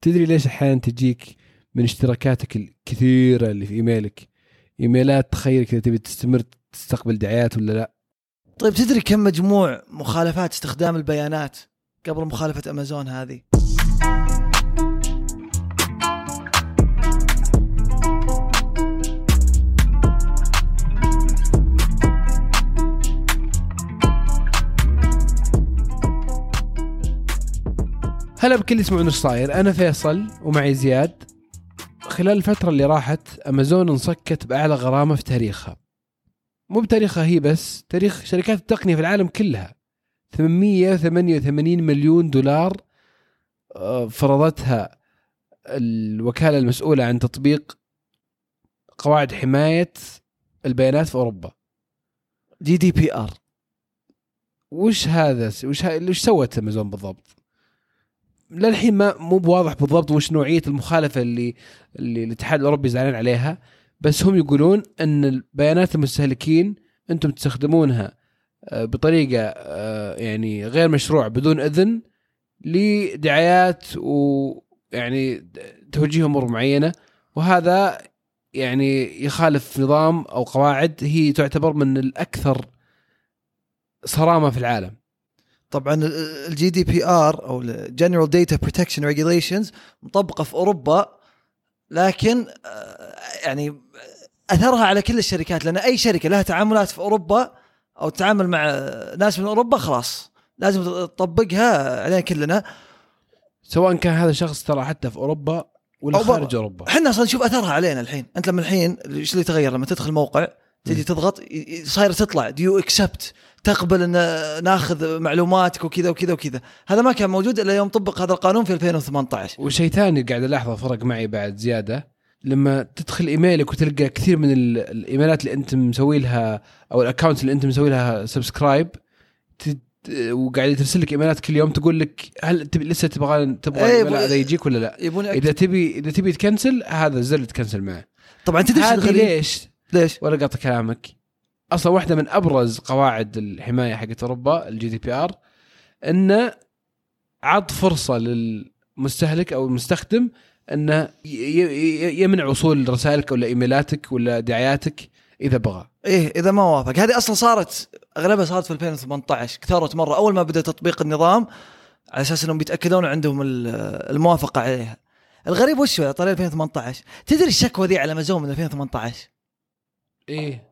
تدري ليش أحيانا تجيك من اشتراكاتك الكثيرة اللي في إيميلك؟ إيميلات تخيل كذا تبي تستمر تستقبل دعايات ولا لا؟ طيب تدري كم مجموع مخالفات استخدام البيانات قبل مخالفة أمازون هذه؟ هلا بكل يسمعون إيش صاير أنا فيصل ومعي زياد. خلال الفترة اللي راحت أمازون انصكت بأعلى غرامة في تاريخها. مو بتاريخها هي بس تاريخ شركات التقنية في العالم كلها. 888 مليون دولار آه، فرضتها الوكالة المسؤولة عن تطبيق قواعد حماية البيانات في أوروبا. GDPR. وش هذا؟ وش ها... وش سوت أمازون بالضبط؟ للحين ما مو بواضح بالضبط وش نوعية المخالفة اللي اللي الاتحاد الأوروبي زعلان عليها بس هم يقولون إن بيانات المستهلكين أنتم تستخدمونها آه، بطريقة آه، يعني غير مشروع بدون إذن لدعايات ويعني توجيه أمور معينة وهذا يعني يخالف نظام أو قواعد هي تعتبر من الأكثر صرامة في العالم. طبعا ال GDPR أو ال General Data Protection Regulations مطبقة في أوروبا لكن آه، يعني أثرها على كل الشركات لأن أي شركة لها تعاملات في أوروبا أو تتعامل مع ناس من أوروبا خلاص لازم تطبقها علينا كلنا سواء كان هذا الشخص ترى حتى في أوروبا ولا أو. خارج أوروبا إحنا أصلا نشوف أثرها علينا الحين أنت لما الحين إيش اللي تغير لما تدخل موقع تجي. تضغط صاير تطلع do you accept تقبل إن ناخذ معلوماتك وكذا وكذا وكذا هذا ما كان موجود إلا يوم طبق هذا القانون في 2018 وشيء ثاني قاعد ألاحظه فرق معي بعد زيادة لما تدخل إيميلك وتلقى كثير من ال- الإيميلات اللي أنت مسوي لها أو ال account اللي أنت مسوي لها subscribe وقاعد ترسل لك إيميلات كل يوم تقول لك هل تبي لسه تبغى تبغى إيه، هذا يجيك ولا لا؟ إذا تبي إذا تبي ت cancel هذا الزر ت cancel معه. طبعا تدري؟ ليش؟ ليش؟ ولا قاطع كلامك أصلا واحدة من أبرز قواعد الحماية حقت أوروبا ال GDPR إنه عط فرصة للمستهلك أو المستخدم إنه يمنع وصول رسائلك ولا إيميلاتك ولا دعاياتك إذا بغى. إيه إذا ما وافق. هذه أصلا صارت أغلبها صارت في 2018 كثرت مرة. أول ما بدأ تطبيق النظام على أساس إنهم بيتأكدون عندهم ال- الموافقة عليها. الغريب وش هو؟ طريق 2018 تدري الشكوى ذي على امازون من 2018 إيه.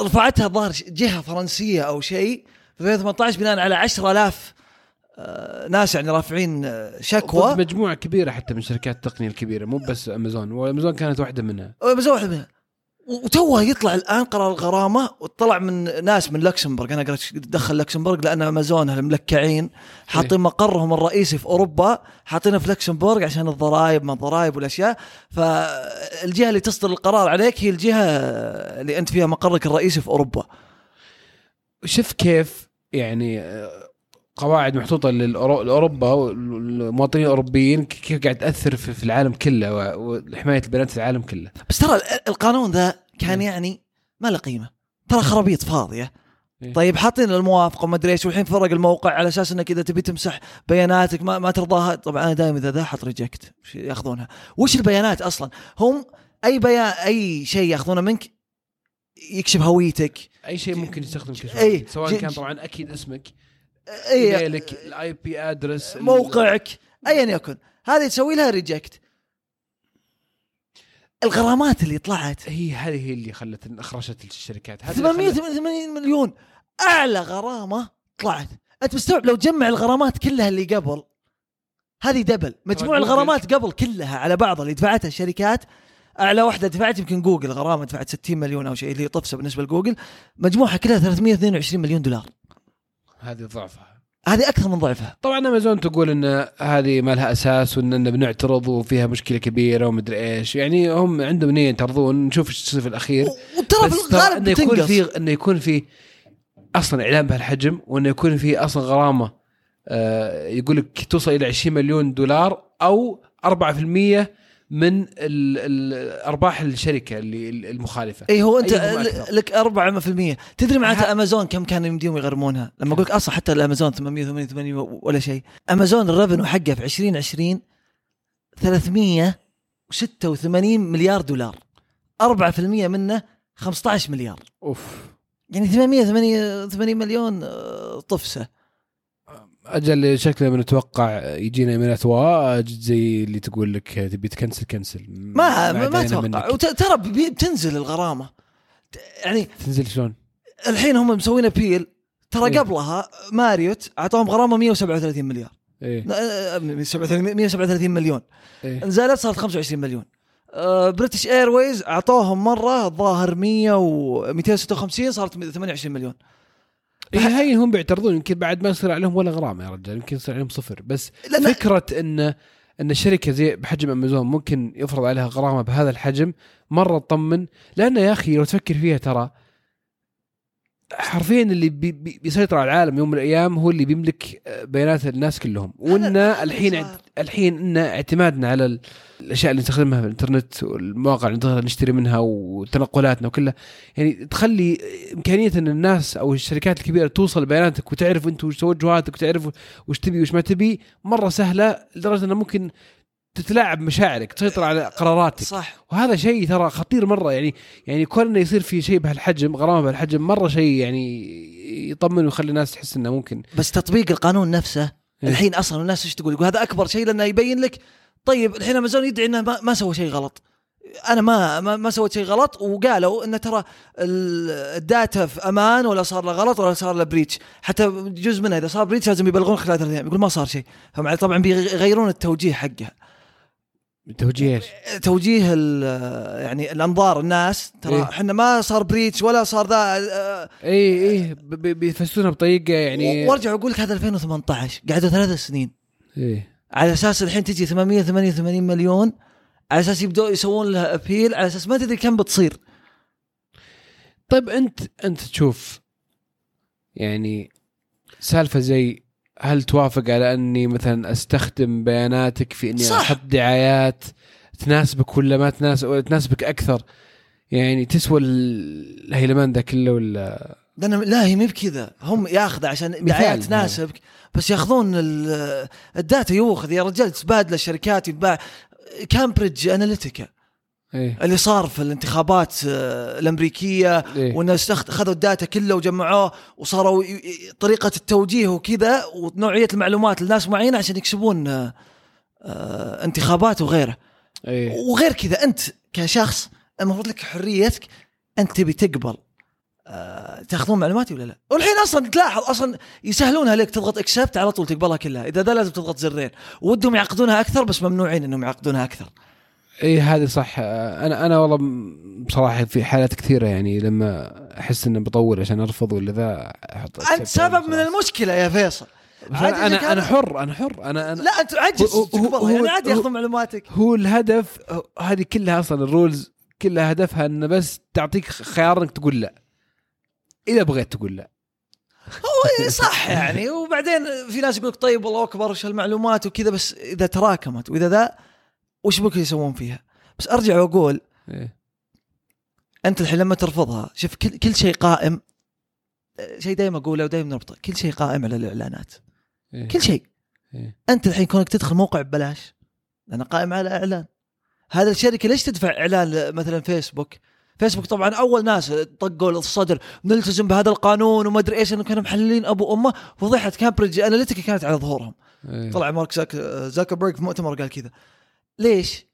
رفعتها الظاهر جهة فرنسية أو شيء في 2018 بناء على 10000 آه، ناس يعني رافعين آه، شكوى. مجموعة كبيرة حتى من شركات التقنية الكبيرة مو بس امازون وأمازون كانت واحدة منها. أمازون واحدة منها. وتوه يطلع الآن قرار الغرامة وطلع من ناس من لوكسمبورغ. أنا قريت دخل لوكسمبورغ لأن أمازون الملكعين حاطين مقرهم الرئيسي في أوروبا حاطينه في لوكسمبورغ عشان الضرائب ما الضرائب والأشياء. فالجهة اللي تصدر القرار عليك هي الجهة اللي أنت فيها مقرك الرئيسي في أوروبا. شوف كيف يعني قواعد محطوطة لأوروبا والمواطنين الأوروبيين كيف قاعد تأثر في العالم كله وحماية البيانات في العالم كله. بس ترى ال- القانون ذا كان. يعني ما له قيمة. ترى خرابيط فاضية. إيه. طيب حاطين الموافقة وما أدري إيش والحين فرق الموقع على أساس إنك إذا تبي تمسح بياناتك ما, ما ترضاها. طبعا أنا دائما إذا ذا حط reject يأخذونها؟ وش البيانات أصلا؟ هم أي بيان أي شيء يأخذونه منك يكشف هويتك. أي شيء ممكن يستخدم كشف إيه. سواء كان طبعا أكيد اسمك اي إيميلك ال IP address موقعك ايا يكن. هذه تسوي لها reject الغرامات اللي طلعت. هي هذه اللي خلت أخرجت الشركات. هذه اللي خلت- 888 مليون. أعلى غرامة طلعت. أنت مستوعب لو تجمع الغرامات كلها اللي قبل؟ هذه دبل. مجموع الغرامات قبل كلها على بعضها اللي دفعتها الشركات. أعلى واحدة دفعت يمكن جوجل. غرامة دفعت 60 مليون أو شيء. اللي طفسه بالنسبة لجوجل. مجموعها كلها 322 مليون دولار. هذه ضعفها. هذه أكثر من ضعفها. طبعا أمازون تقول إن هذه ما لها أساس وإن بنعترض وفيها مشكلة كبيرة ومدري إيش. يعني هم عندهم نية يعترضون نشوف إيش يصير في الاخير وترى في الغالب إنه يكون في إنه يكون في أصلا إعلان بهالحجم وإنه يكون في أصلا غرامة. آه يقول لك توصل إلى 20 مليون دولار أو 4% من أرباح الشركة اللي المخالفة. اي هو أنت؟ لك 4% تدري معناته أمازون كم كانوا يمديهم يغرمونها؟ لما أقول لك أصلا حتى الأمازون 888 ولا شيء. أمازون الريفنو حقه في 2020 386 مليار دولار. 4% منه 15 مليار. أوف. يعني 888 مليون آه، طفسه أجل شكله بنتوقع يجينا ايميلات واجد زي اللي تقول لك تبي تكنسل كنسل. ما ما, ما أتوقع. ترى بتنزل الغرامة. يعني تنزل شلون؟ الحين هم مسوين أبيل. ترى إيه. قبلها ماريوت اعطوهم غرامة 137 مليار. إيه. آه، 137 137 مليون. إيه. نزلت صارت 25 مليون. آه، British Airways أعطوهم مرة الظاهر 100 و 256 صارت 28 مليون. إيه هاي هم بيعترضون يمكن بعد ما يصير عليهم ولا غرامة يا رجال يمكن يصير عليهم صفر. بس فكرة ان إن شركة زي بحجم أمازون ممكن يفرض عليها غرامة بهذا الحجم مرة تطمن. لأن يا أخي لو تفكر فيها ترى حرفيا اللي بي بي بيسيطر على العالم يوم من الأيام هو اللي بيملك آه، بيانات الناس كلهم. وإن الحين الحين إن اعتمادنا على ال- الأشياء اللي نستخدمها في الإنترنت والمواقع اللي نقدر نشتري منها وتنقلاتنا وكلها يعني تخلي إمكانية إن الناس أو الشركات الكبيرة توصل لبياناتك وتعرف أنت وش توجهاتك وتعرف وش تبي وش ما تبي مرة سهلة لدرجة إنه ممكن تتلاعب مشاعرك تسيطر على قراراتك. صح. وهذا شيء ترى خطير مرة يعني يعني كون إنه يصير في شيء بهالحجم غرامة بهالحجم مرة شيء يعني يطمن ويخلي الناس تحس إنه ممكن. بس تطبيق القانون نفسه إيه. الحين أصلا الناس إيش تقول؟ يقول هذا أكبر شيء لأنه يبين لك طيب الحين أمازون يدعي إنه ما, ما سوى شيء غلط. أنا ما ما, ما سويت شيء غلط وقالوا إنه ترى ال- ال data في أمان ولا صار له غلط ولا صار له breach حتى جزء منها إذا صار breach لازم يبلغون خلال ثلاث أيام يقول ما صار شيء. فمع طبعا بيغيرون التوجيه حقها توجيه إيش؟ توجيه يعني الأنظار الناس ترى إيه. إحنا ما صار breach ولا صار ذا آه، اي اي ب- ب- بيفسرونها بطريقة يعني وارجع أقول لك هذا 2018 قعدوا ثلاث سنين إيه على أساس الحين تجي 888 مليون على أساس يبدأوا يسوون لها appeal على أساس ما تدري كم بتصير طيب أنت أنت تشوف يعني سالفة زي هل توافق على أني مثلا أستخدم بياناتك في إني صح. أحط دعايات تناسبك ولا ما تناسب ولا تناسبك أكثر؟ يعني تسوى ال- الهيلمان ذا كله ولا لأن لا هي مي بكذا. هم ياخذ عشان دعايات تناسبك بس ياخذون ال- ال data يوخذ يا رجال تبادل الشركات يتباع. Cambridge Analytica إيه اللي صار في الانتخابات آه، الأمريكية إيه. استخد- اخذوا ال data كله وجمعوه وصاروا طريقة التوجيه وكذا ونوعية المعلومات لناس معينة عشان يكسبون آه، آه، انتخابات وغيره إيه وغير كذا أنت كشخص المفروض لك حريتك أنت تبي تقبل تاخذون معلوماتي ولا لا؟ والحين أصلا تلاحظ أصلا يسهلونها لك تضغط اكسبت على طول تقبلها كلها، إذا ذا لازم تضغط زرين، ودهم يعقدونها أكثر بس ممنوعين إنهم يعقدونها أكثر. إيه هذه صح. أنا أنا والله بصراحة في حالات كثيرة يعني لما أحس إني بطول عشان أرفض ولا ذا أحط أنت سبب من المشكلة يا فيصل. أنا أنا, أنا حر أنا حر. أنا أنا لا أنت عجز هو- يعني عادي ياخذون معلوماتك. هو الهدف هذه كلها أصلا ال rules كلها هدفها إنه بس تعطيك خيار إنك تقول لا. إذا بغيت تقول لا. هو صح يعني. وبعدين في ناس يقول طيب والله أكبر وش هالمعلومات وكذا بس إذا تراكمت وإذا ذا وش ممكن يسوون فيها؟ بس أرجع وأقول إيه. أنت الحين لما ترفضها شوف كل كل شيء قائم شيء دائما أقوله ودائما نربطه كل شيء قائم على الإعلانات إيه. كل شيء إيه. أنت الحين كونك تدخل موقع ببلاش لأنه قائم على إعلان هذا الشركة ليش تدفع إعلان مثلا فيسبوك فيسبوك طبعا أول ناس طقوا الصدر نلتزم بهذا القانون وما أدري إيش انه كانوا محللين أبو أمه فضيحه Cambridge Analytica كانت على ظهورهم إيه. طلع مارك زاك زاكربرج في مؤتمر قال كذا ليش؟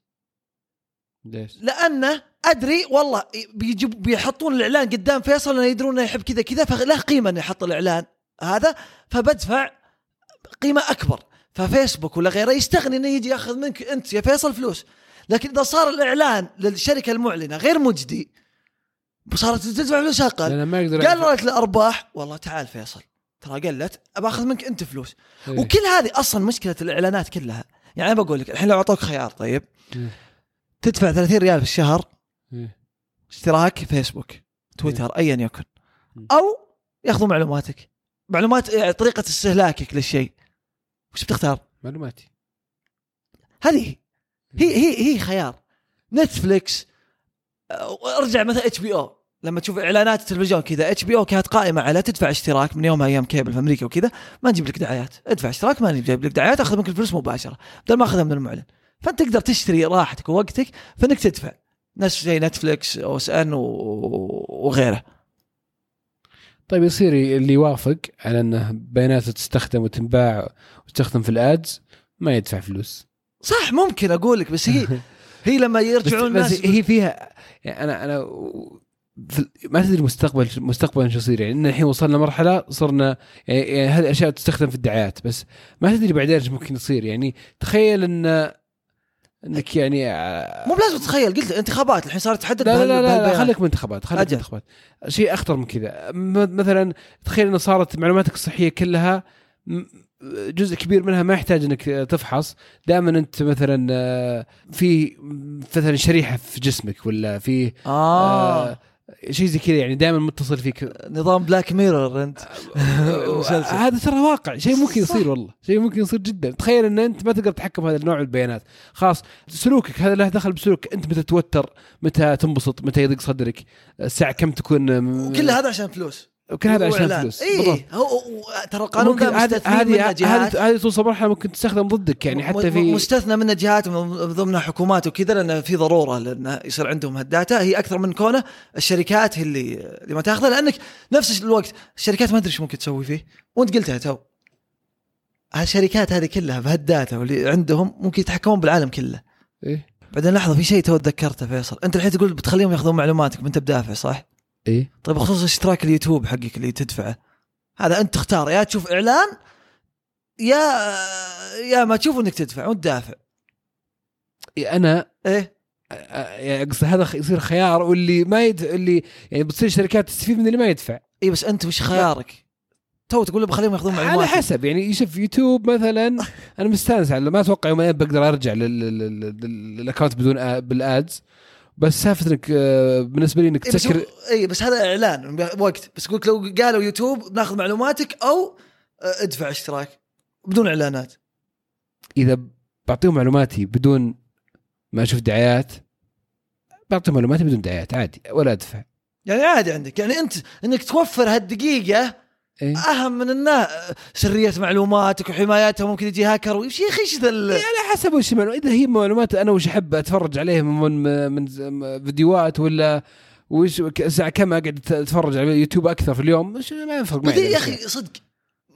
ليش؟ لأنه أدري والله بيجيب بيحطون الإعلان قدام فيصل لأنه يدرون إنه يحب كذا كذا فله قيمة إنه يحط الإعلان هذا فبدفع قيمة أكبر ففيسبوك ولا غيره يستغني إنه يجي يأخذ منك أنت يا فيصل فلوس لكن إذا صار الإعلان للشركة المعلنة غير مجدي صارت تدفع فلوس أقل ما يقدر قللت الأرباح والله تعال فيصل ترى قلت باخذ منك أنت فلوس إيه. وكل هذه أصلا مشكلة الإعلانات كلها يعني أنا بقول لك الحين لو أعطوك خيار طيب؟ إيه. تدفع 30 ريال في الشهر إيه. اشتراك فيسبوك تويتر ايا يكن. أو ياخذوا معلوماتك. معلومات يعني طريقة استهلاكك للشيء. وش بتختار؟ معلوماتي. هذه هي هي هي خيار. نتفليكس أه، أرجع مثلا HBO. لما تشوف إعلانات التلفزيون كذا HBO كانت قائمة على تدفع اشتراك من يوم أيام كيبل في أمريكا وكذا ما نجيب لك دعايات. ادفع اشتراك ما نجيب لك دعايات أخذ منك الفلوس مباشرة. بدل ما أخذها من المعلن. فأنت تقدر تشتري راحتك ووقتك فإنك تدفع. نفس زي نتفلكس أو إس إن وغيره. طيب يصير اللي يوافق على إنه بياناته تستخدم وتنباع وتستخدم في الآدز ما يدفع فلوس. صح ممكن أقول لك بس هي هي لما بس, يرجعون بس الناس هي فيها يعني أنا أنا ما تدري مستقبل مستقبلا شو يصير. يعني إن الحين وصلنا مرحلة صرنا يعني, يعني هذه الاشياء تستخدم في الدعايات بس ما تدري بعدين إيش ممكن يصير يعني تخيل إن إنك يعني آه، مو بلازم تتخيل قلت انتخابات الحين صارت تحدد لا لا لا, لا, لا. خليك من انتخابات خليك من. انتخابات. شيء أخطر من كذا. مثلا تخيل انه صارت معلوماتك الصحية كلها جزء كبير منها ما يحتاج إنك تفحص. دائما أنت مثلا آه، في مثلا شريحة في جسمك ولا في آه, آه شيء زي كذا يعني دائما متصل فيك. نظام Black Mirror أنت. هذا ترى واقع. شيء ممكن يصير والله. شيء ممكن يصير جدا. تخيل إن أنت ما تقدر تتحكم بهذا النوع من البيانات. خلاص سلوكك هذا له دخل بسلوك. أنت متى تتوتر متى تنبسط متى يضيق صدرك الساعة كم تكون وكل هذا عشان فلوس. وكل هذا عشان. فلوس. اي ترى القانون ممكن هذه هذه هذه توصل مرحله ممكن تستخدم ضدك يعني حتى في مستثنى منه جهات من ضمنها حكومات وكذا لأن في ضرورة لأن يصير عندهم هال data هي أكثر من كونة الشركات هي اللي اللي ما تأخذها لأنك نفس الوقت الشركات ما أدري إيش ممكن تسوي فيه. وأنت قلتها تو. هالشركات هذه كلها بهال data واللي عندهم ممكن يتحكمون بالعالم كله. إيه. بعدين لحظة في شيء تو تذكرته فيصل. أنت الحين تقول بتخليهم يأخذون معلوماتك وانت بدافع صح؟ إيه؟ طيب بخصوص اشتراك اليوتيوب حقك اللي تدفعه. هذا أنت تختار يا تشوف إعلان يا يا ما تشوف إنك تدفع وأنت دافع. إيه، أنا إيه؟ يعني قصدي هذا يصير خيار واللي ما يد... اللي يعني بتصير شركات تستفيد من اللي ما يدفع. اي بس أنت وش خيارك؟ تو تقول بخليهم ياخذون على معلومات حسب يعني يشوف يوتيوب مثلا أنا مستأنس على ما أتوقع يوم بقدر أرجع لل- لل- لل- لل account بدون آ- بال ads. بس سالفه انك آه، بالنسبة لي إنك اي بس, تسكر إيه بس هذا إعلان وقت. بس قلت لو قالوا يوتيوب بناخذ معلوماتك أو آه، ادفع اشتراك بدون إعلانات. إذا بعطيهم معلوماتي بدون ما أشوف دعايات بعطيهم معلوماتي بدون دعايات عادي ولا أدفع. يعني عادي عندك. يعني أنت إنك توفر هالدقيقة إيه؟ أهم من إنه سرية معلوماتك وحمايتها ممكن يجي هاكر وش يا أخي إيش ذا ال- على حسب وش إذا هي معلومات أنا وش أحب أتفرج عليها من من فيديوهات ولا وش ساعة كم أقعد أتفرج على يوتيوب أكثر في اليوم؟ مش ما يفرق معي يا أخي صدق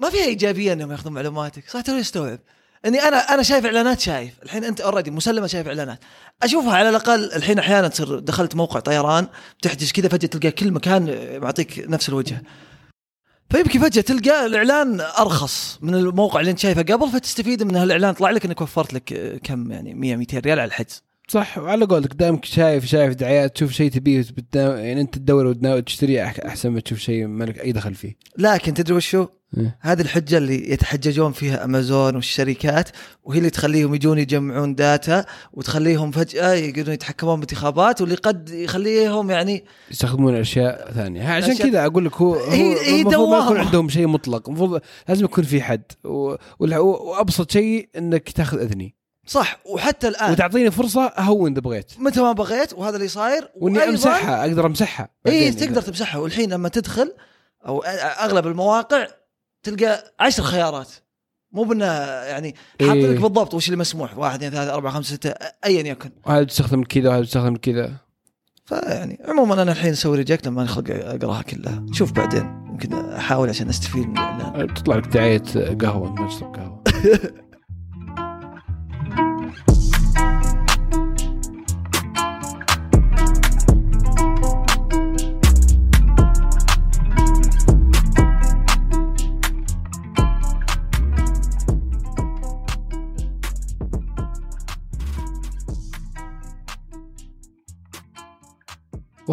ما فيها إيجابية إنهم يأخذون معلوماتك. صح ترى أستوعب. إني أنا أنا شايف إعلانات شايف. الحين أنت already مسلمة شايف إعلانات. أشوفها على الأقل الحين أحيانا تصير دخلت موقع طيران بتحجز كذا فجأة تلقى كل مكان معطيك نفس الوجهة. فيمكن فجأة تلقى الإعلان أرخص من الموقع اللي أنت شايفه قبل فتستفيد من هالإعلان طلع لك انك وفرت لك كم يعني 100 200 ريال على الحجز. صح وعلى قولك دائما شايف شايف دعايات تشوف شيء تبيه يعني انت تدور وتناول تشتريه أح- أحسن ما تشوف شيء ما لك أي دخل فيه لكن تدري وشو؟ إيه. هذه الحجة اللي يتحججون فيها أمازون والشركات وهي اللي تخليهم يجون يجمعون داتا وتخليهم فجأة يقدرون يتحكمون بانتخابات واللي قد يخليهم يعني يستخدمون أشياء ثانية عشان كذا أقول لك هو, هي- هي المفروض ما يكون. عندهم شيء مطلق المفروض لازم يكون في حد وأبسط شيء إنك تاخذ أذني صح وحتى الآن. وتعطيني فرصة أهون إذا بغيت. متى ما بغيت وهذا اللي صاير وإني أمسحها أقدر أمسحها اي تقدر إذا- تمسحها. والحين لما تدخل أو أغلب المواقع تلقى عشر خيارات. مو بأنه يعني حاطين لك إيه. بالضبط وش اللي مسموح. واحد اثنين ثلاثة أربعة خمسة ستة أيا يكن. وهذا تستخدم كذا وهذا تستخدم كذا؟ فيعني عموما أنا الحين أسوي ريجكت لما أخلق أقراها كلها. شوف بعدين ممكن أحاول عشان أستفيد من الإعلان. تطلع لك دعايه قهوة ما تشرب قهوه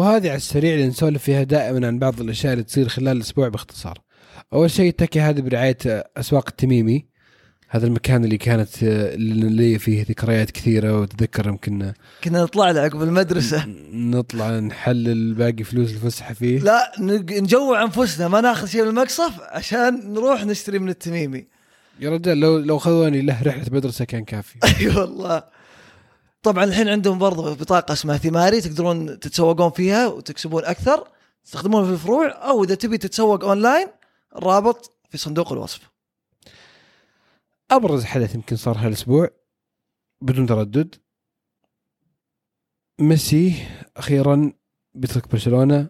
وهذه على السريع اللي نسولف فيها دائما عن بعض الأشياء اللي تصير خلال الأسبوع باختصار. أول شيء التكي هذه برعاية أسواق التميمي. هذا المكان اللي كانت اللي فيه ذكريات كثيرة وتذكر يمكن كنا نطلع له عقب المدرسة. نطلع نحلل باقي فلوس الفسحة فيه. لا نج- نجوع أنفسنا ما ناخذ شيء من المقصف عشان نروح نشتري من التميمي. يا رجال لو لو خذوني له رحلة مدرسة كان كافي. أي والله. طبعا الحين عندهم برضه بطاقة اسمها ثماري تقدرون تتسوقون فيها وتكسبون أكثر. تستخدمونها في الفروع أو إذا تبي تتسوق أونلاين الرابط في صندوق الوصف. أبرز حدث يمكن صار هالاسبوع بدون تردد. ميسي أخيرا بيترك برشلونة.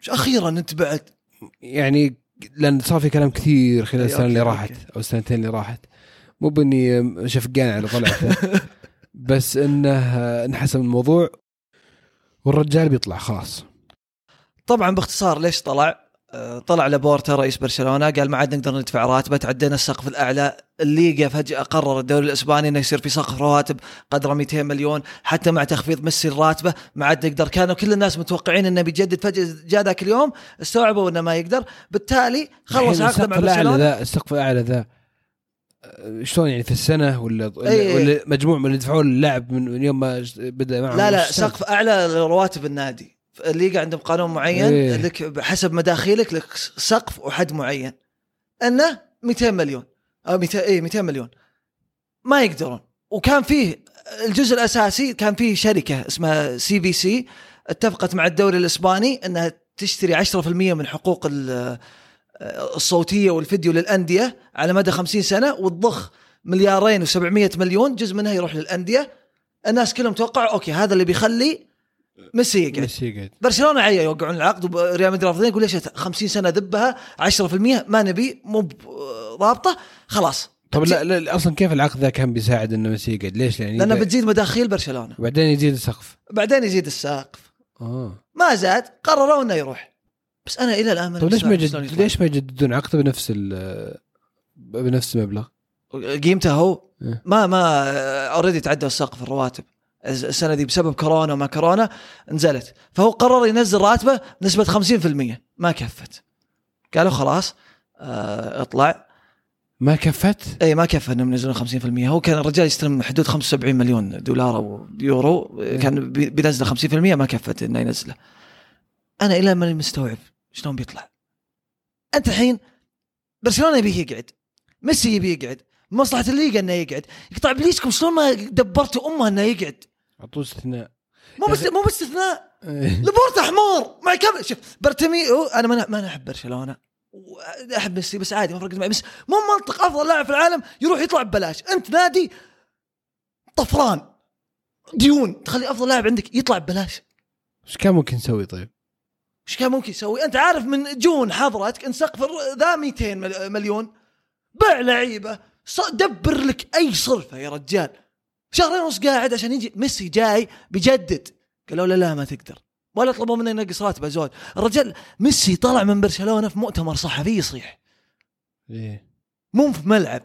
مش أخيرا أنت بعد؟ يعني لأن صار في كلام كثير خلال السنة اللي راحت. أو السنتين اللي راحت. مو بإني شفقان على طلعته. بس إنه انحسم الموضوع والرجال بيطلع خلاص. طبعا باختصار ليش طلع؟ آه، طلع لابورتا رئيس برشلونة قال ما عاد نقدر ندفع راتبه تعدينا السقف الأعلى. الليغا فجأة قرر الدوري الإسباني إنه يصير في سقف رواتب قدره 200 مليون حتى مع تخفيض ميسي الراتبه ما عاد نقدر. كانوا كل الناس متوقعين إنه بيجدد. فجأة جاء ذاك اليوم استوعبوا إنه ما يقدر. بالتالي خلص عقده السقف مع الأعلى برشلونة. ذا السقف الأعلى ذا. شلون يعني في السنة ولا ولا, أي. ولا مجموع من اللي دفعوا للاعب من يوم ما بدأ معهم لا لا؟ سقف أعلى لرواتب النادي الليغا عندهم قانون معين إيه. لك بحسب مداخيلك لك سقف وحد معين أنه 200 مليون أو 200 اي 200 مليون ما يقدرون وكان فيه الجزء الأساسي كان فيه شركة اسمها CVC اتفقت مع الدوري الإسباني إنها تشتري 10% من حقوق ال- الصوتية والفيديو للأندية على مدى 50 سنة وتضخ مليارين و700 مليون جزء منها يروح للأندية. الناس كلهم توقعوا okay هذا اللي بيخلي ميسي يقعد. ميسي يقعد. برشلونة عيا يوقعون العقد وريال مدريد رافضين يقول ليش 50 سنة ذبها؟ 10% ما نبي مو ضابطة. خلاص. طب لا, لا, لا أصلا كيف العقد ذا كان بيساعد إنه ميسي يقعد؟ ليش؟ يعني لأنه بتزيد مداخيل برشلونة. وبعدين يزيد السقف. بعدين يزيد السقف. آه. ما زاد قرروا إنه يروح. بس أنا إلى الآن طيب ليش ما يجد. ليش ما يجددون عقده بنفس ال بنفس المبلغ؟ قيمته هو إيه. ما ما already تعدى السقف الرواتب. السنة دي بسبب كورونا وما كورونا نزلت. فهو قرر ينزل راتبه بنسبة 50% ما كفت. قالوا خلاص آه اطلع. ما كفت؟ اي ما كفى انهم ينزلون 50% هو كان الرجال يستلم حدود 75 مليون دولار أو يورو. كان بي- بينزل 50% ما كفت إنه ينزله. أنا إلى ماني مستوعب. شلون بيطلع؟ أنت الحين برشلونة يبيه يقعد ميسي يبي يقعد مصلحة الليغا إنه يقعد. يقطع ابليسكم شلون ما دبرتوا أمه إنه يقعد؟ أعطوه استثناء. مو بس مو باستثناء لابورتا حمار مع كم شوف برتميو أنا ما ما أنا أحب برشلونة. أحب ميسي بس عادي ما فرقت معي. بس مو منطق أفضل لاعب في العالم يروح يطلع ببلاش. أنت نادي طفران. ديون. تخلي أفضل لاعب عندك يطلع ببلاش. إيش كان ممكن نسوي طيب؟ إيش كان ممكن يسوي؟ أنت عارف من جون حضرتك ان سقف ذا 200 مل- مليون. بيع لعيبة. دبر لك أي صرفة يا رجال. شهرين ونص قاعد عشان يجي. ميسي جاي بيجدد قالوا له لا ما تقدر. ولا طلبوا منه ينقص راتبه زود. الرجال ميسي طلع من برشلونة في مؤتمر صحفي يصيح. إيه. مو في ملعب.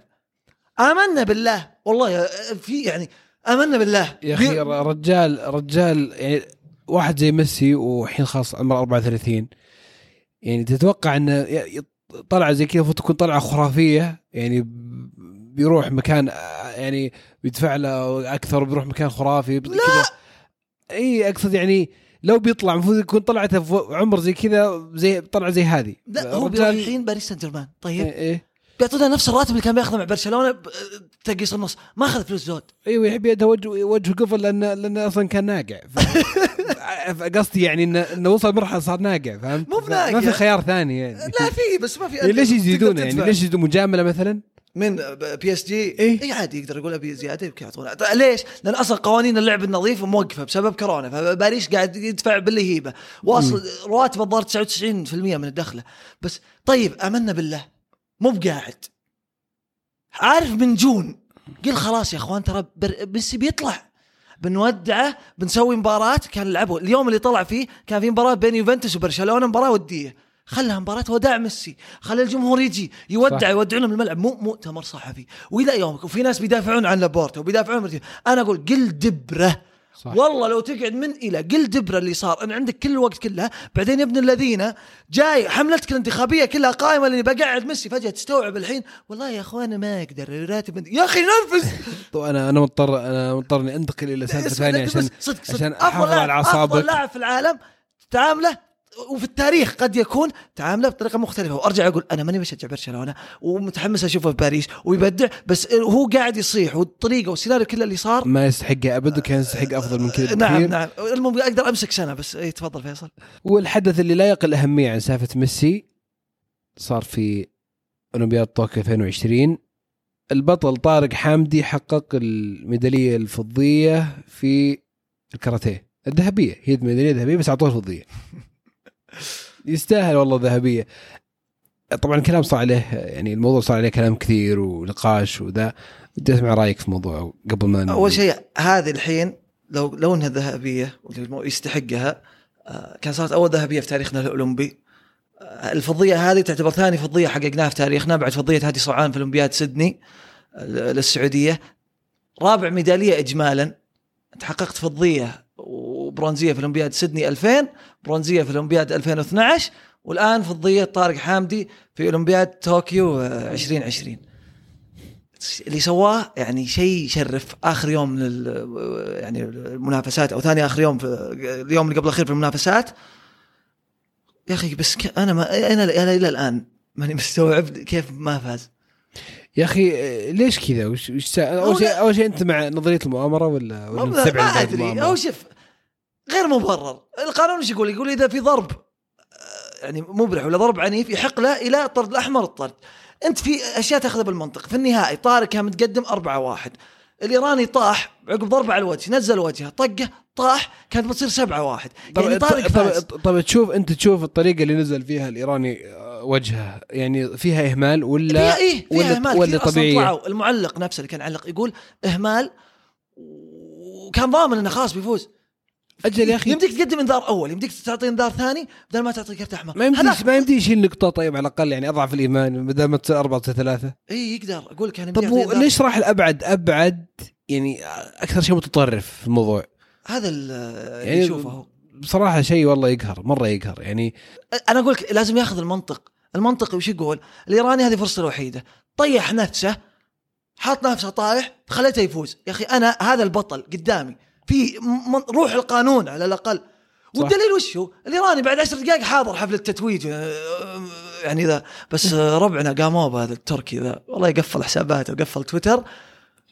آمنا بالله. والله يا- في يعني آمنا بالله. يا أخي رجال رجال يعني واحد زي ميسي وحين خلاص عمره 34 يعني تتوقع انه طلعة زي كذا المفروض تكون طلعة خرافية يعني بيروح مكان يعني بيدفع له أكثر وبيروح مكان خرافي لا! إي أقصد يعني لو بيطلع المفروض يكون طلعته في عمر زي كذا زي طلعة زي هذه. لا هو بيروح الحين باريس سان جيرمان. طيب؟ إيه إيه. بيعطونا نفس الراتب اللي كان بياخذه مع برشلونة تقيس النص. ما أخذ فلوس زود. أيوه يحب يتوجه وجهه قفل لأنه لأنه أصلا كان ناقع. قصدي يعني انه إنه وصل مرحلة صار ناقع فهمت؟ مو بناقع. ما في خيار ثاني يعني. لا في بس ما في يعني ليش يزيدون تقدر يعني. ليش يزيدون؟ مجاملة مثلا؟ من PSG؟ إيه؟ إي عادي يقدر يقول أبي زيادة يمكن يعطونا. طيب ليش؟ لأن أصلا قوانين اللعب النظيف موقفة بسبب كورونا فباريس قاعد يدفع باللي يبيه. واصل رواتبه الظاهر 99% من الدخل. بس طيب آمنا بالله. مو بقاعد. عارف من جون. قل خلاص يا أخوان ترى ميسي بيطلع. بنودعه بنسوي مباراة. كان لعبوا اليوم اللي طلع فيه كان في مباراة بين يوفنتوس وبرشلونة مباراة ودية. خلها مباراة وداع ميسي. خلي الجمهور يجي يودع صح. يودعونه من الملعب. مو مؤتمر صحفي. وإلى يومك وفي ناس بيدافعون عن لابورتا وبيدافعون عن. أنا أقول قل دبرة. صح. والله لو تقعد من إلى قل دبرة اللي صار ان عندك كل الوقت كله بعدين يا ابن الذين جاي حملتك الانتخابية كلها قائمة لأني بقعد ميسي فجأة تستوعب الحين. والله يا اخوان ما أقدر راتب يا أخي نرفز. طب أنا أنا مضطر أنا مضطر إني أنتقل إلى سالفة اسمع، ثانية عشان صدق صدق. عشان أحافظ على أفضل أعصابك. لاعب في العالم تعامله وفي التاريخ قد يكون تعامله بطريقة مختلفة. وأرجع أقول أنا ماني بشجع برشلونة ومتحمس أشوفه في باريس ويبدع بس هو قاعد يصيح والطريقة والسيناريو كله اللي صار. ما يستحقها ابد وكان يستحق أفضل من كذا نعم نعم. المهم أقدر أمسك سنة بس اي تفضل فيصل. والحدث اللي لا يقل أهمية عن سالفة ميسي صار في أولمبياد طوكيو 2020 البطل طارق حامدي حقق الميدالية الفضية في الكاراتيه الذهبية. هي ميداليه ذهبيه بس أعطوها الفضية. يستاهل والله ذهبيه طبعا الكلام صار عليه يعني الموضوع صار عليه كلام كثير ونقاش وذا. بدي اسمع رأيك في الموضوع قبل ما أول شيء هذه الحين لو لو إنها ذهبية ويستحقها آه، كان صارت أول ذهبية في تاريخنا الأولمبي. آه، الفضية هذه تعتبر ثاني فضية حققناها في تاريخنا بعد فضية هادي صوعان في اولمبياد سيدني آه، للسعودية. رابع ميدالية اجمالا انت حققت فضية وبرونزيه في اولمبياد سيدني 2000 برونزية في اولمبياد 2012 والآن فضية طارق حامدي في أولمبياد طوكيو 2020 اللي سواه يعني شيء يشرف. آخر يوم من يعني المنافسات أو ثاني آخر يوم في اليوم اللي قبل الأخير في المنافسات. يا أخي بس أنا ما أنا أنا إلى الآن ماني مستوعب كيف ما فاز. يا أخي ليش كذا؟ وش, وش أول شيء أول شيء أنت مع نظرية المؤامرة ولا ولا ما أدري. أو شوف غير مبرر. القانون إيش يقول؟ يقول إذا في ضرب يعني مبرح ولا ضرب عنيف يحق له إلى الطرد الأحمر الطرد. أنت في أشياء تأخذها بالمنطق. في النهائي طارق كان متقدم 4 1 الإيراني طاح عقب ضربه على الوجه نزل وجهه طقه طاح كانت بتصير 7 1 يعني طارق طب, طب تشوف أنت تشوف الطريقة اللي نزل فيها الإيراني آه، وجهه يعني فيها إهمال ولا فيها إيه؟ فيها ولا إهمال. ولا طبيعية؟ المعلق نفسه اللي كان يعلق يقول إهمال وكان ضامن إنه خلاص بيفوز. أجل يا أخي. يمديك تقدم إنذار أول يمديك تعطي إنذار ثاني بدل ما تعطي كرت أحمر. ما يمدي ما يمدي يشيل نقطة طيب على الأقل يعني أضعف الإيمان بدل ما تصير أربعة ثلاثة إي يقدر. أقول لك يعني طب ليش راح الأبعد؟ أبعد يعني أكثر شيء متطرف في الموضوع. هذا اللي يعني يشوفه بصراحة شيء والله يقهر مرة يقهر. يعني أنا أقول لك لازم ياخذ المنطق. المنطق وش يقول؟ الإيراني هذه فرصته الوحيدة. طيح نفسه حاط نفسه طايح خليته يفوز. يا أخي أنا هذا البطل قدامي. في روح القانون على الأقل. والدليل وش هو؟ الإيراني بعد عشر دقائق حاضر حفل التتويج يعني ذا. بس ربعنا قاموا بهذا التركي ذا. والله يقفل حساباته وقفل تويتر.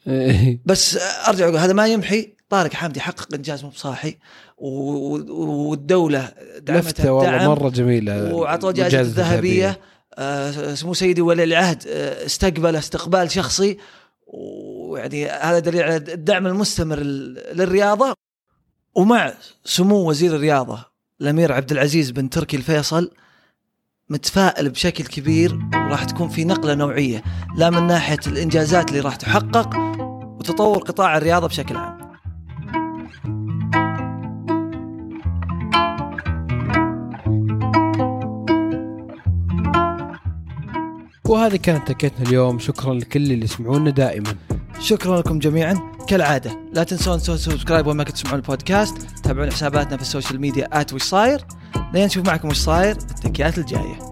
إيه. بس أرجع أقول هذا ما يمحي. طارق حامدي حقق إنجاز مو بصاحي. والدولة دعمته والله مرة جميلة. وعطوه جائزة الذهبية. آه سمو سيدي ولي العهد آه استقبله استقبال شخصي. ويعني هذا دليل على الدعم المستمر للرياضة. ومع سمو وزير الرياضة الأمير عبد العزيز بن تركي الفيصل متفائل بشكل كبير وراح تكون في نقلة نوعية لا من ناحية الإنجازات اللي راح تحقق وتطور قطاع الرياضة بشكل عام. وهذه كانت تكيتنا اليوم. شكرا لكل اللي يسمعونا دائما. شكرا لكم جميعا. كالعادة لا تنسون تسوون subscribe وين ما كنتوا تسمعون البودكاست. تابعون حساباتنا في ال social media at وش صاير. لين نشوف معكم وش صاير التكيات الجاية.